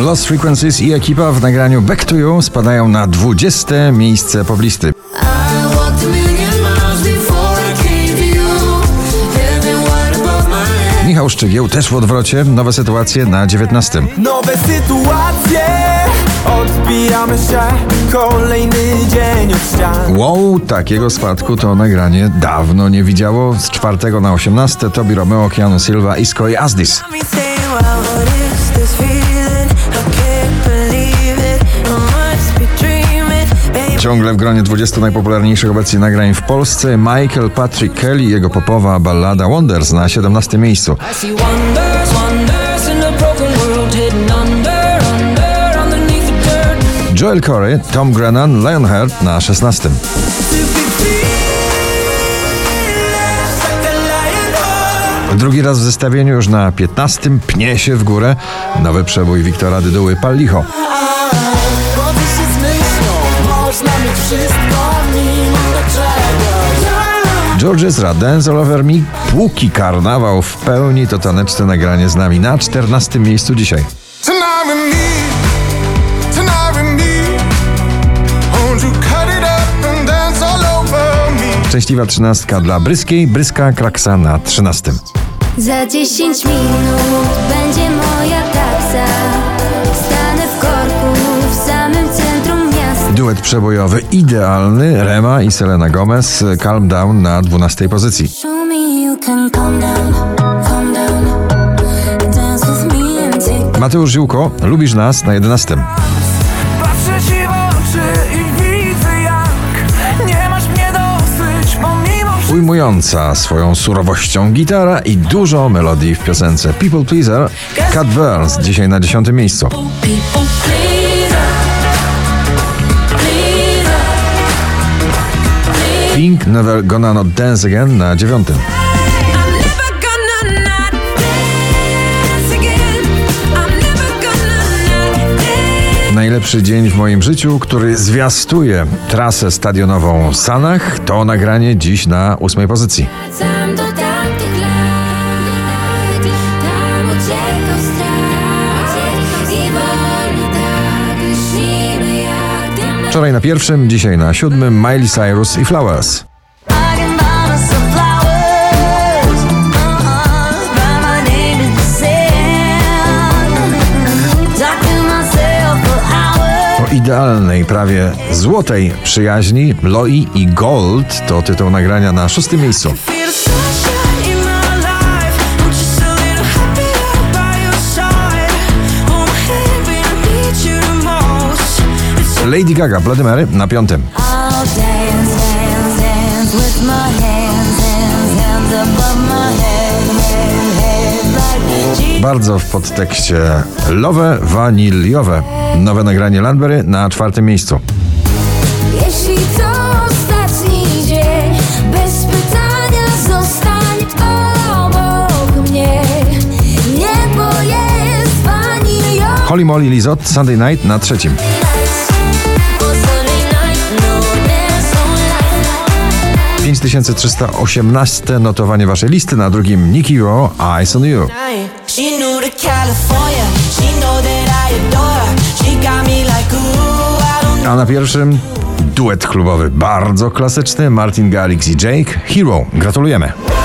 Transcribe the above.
Lost Frequencies i ekipa w nagraniu Back to You spadają na 20 miejsce poblisty. Michał Szczygieł też w odwrocie, nowe sytuacje na 19. Nowe sytuacje Odbijamy się Kolejny dzień od ścian Wow, takiego spadku to nagranie dawno nie widziało. Z 4 na 18 Tobi Romeo, Keanu Silva i Skoy Asdis. Ciągle w gronie 20 najpopularniejszych obecnie nagrań w Polsce. Michael Patrick Kelly i jego popowa ballada Wonders na 17 miejscu. Joel Corey, Tom Grennan, Lionheart na 16. Drugi raz w zestawieniu już na 15 pnie się w górę. Nowy przebój Wiktora Dyduły Pal czego George Ezra, Dance All Over Me, póki karnawał w pełni to taneczne nagranie z nami na 14 miejscu dzisiaj. Szczęśliwa trzynastka dla Bryskiej, Bryska Kraksa na 13. Za 10 minut będzie moja taksa. Stanę w korku Duet przebojowy idealny, Rema i Selena Gomez, Calm Down na 12 pozycji. Mateusz Ziółko, Lubisz nas na 11. Patrzę ci w oczy i widzę jak Nie masz mnie dosyć Pomimo Ujmująca swoją surowością gitara i dużo melodii w piosence People Pleaser, Cat Burns dzisiaj na 10 miejscu. Pink Never Gonna Not Dance Again na 9. I'm never gonna not dance again. I'm never gonna not dance. Najlepszy dzień w moim życiu, który zwiastuje trasę stadionową Sanach, to nagranie dziś na 8 pozycji. Wczoraj na pierwszym, dzisiaj na siódmym Miley Cyrus i Flowers. Idealnej, prawie złotej przyjaźni Loi i Gold to tytuł nagrania na szóstym miejscu. Lady Gaga, Bloody Mary na piątym. Bardzo w podtekście Lowe Waniliowe. Nowe nagranie Landberry na czwartym miejscu. Jeśli to ostatni dzień, bez pytania zostań obok mnie. Niebo jest. Holly Molly Lizot, Sunday Night na trzecim. 5318 notowanie waszej listy, na drugim Nicky Raw, Eyes on You. A na pierwszym duet klubowy, bardzo klasyczny, Martin Garrix i Jake, Hero. Gratulujemy.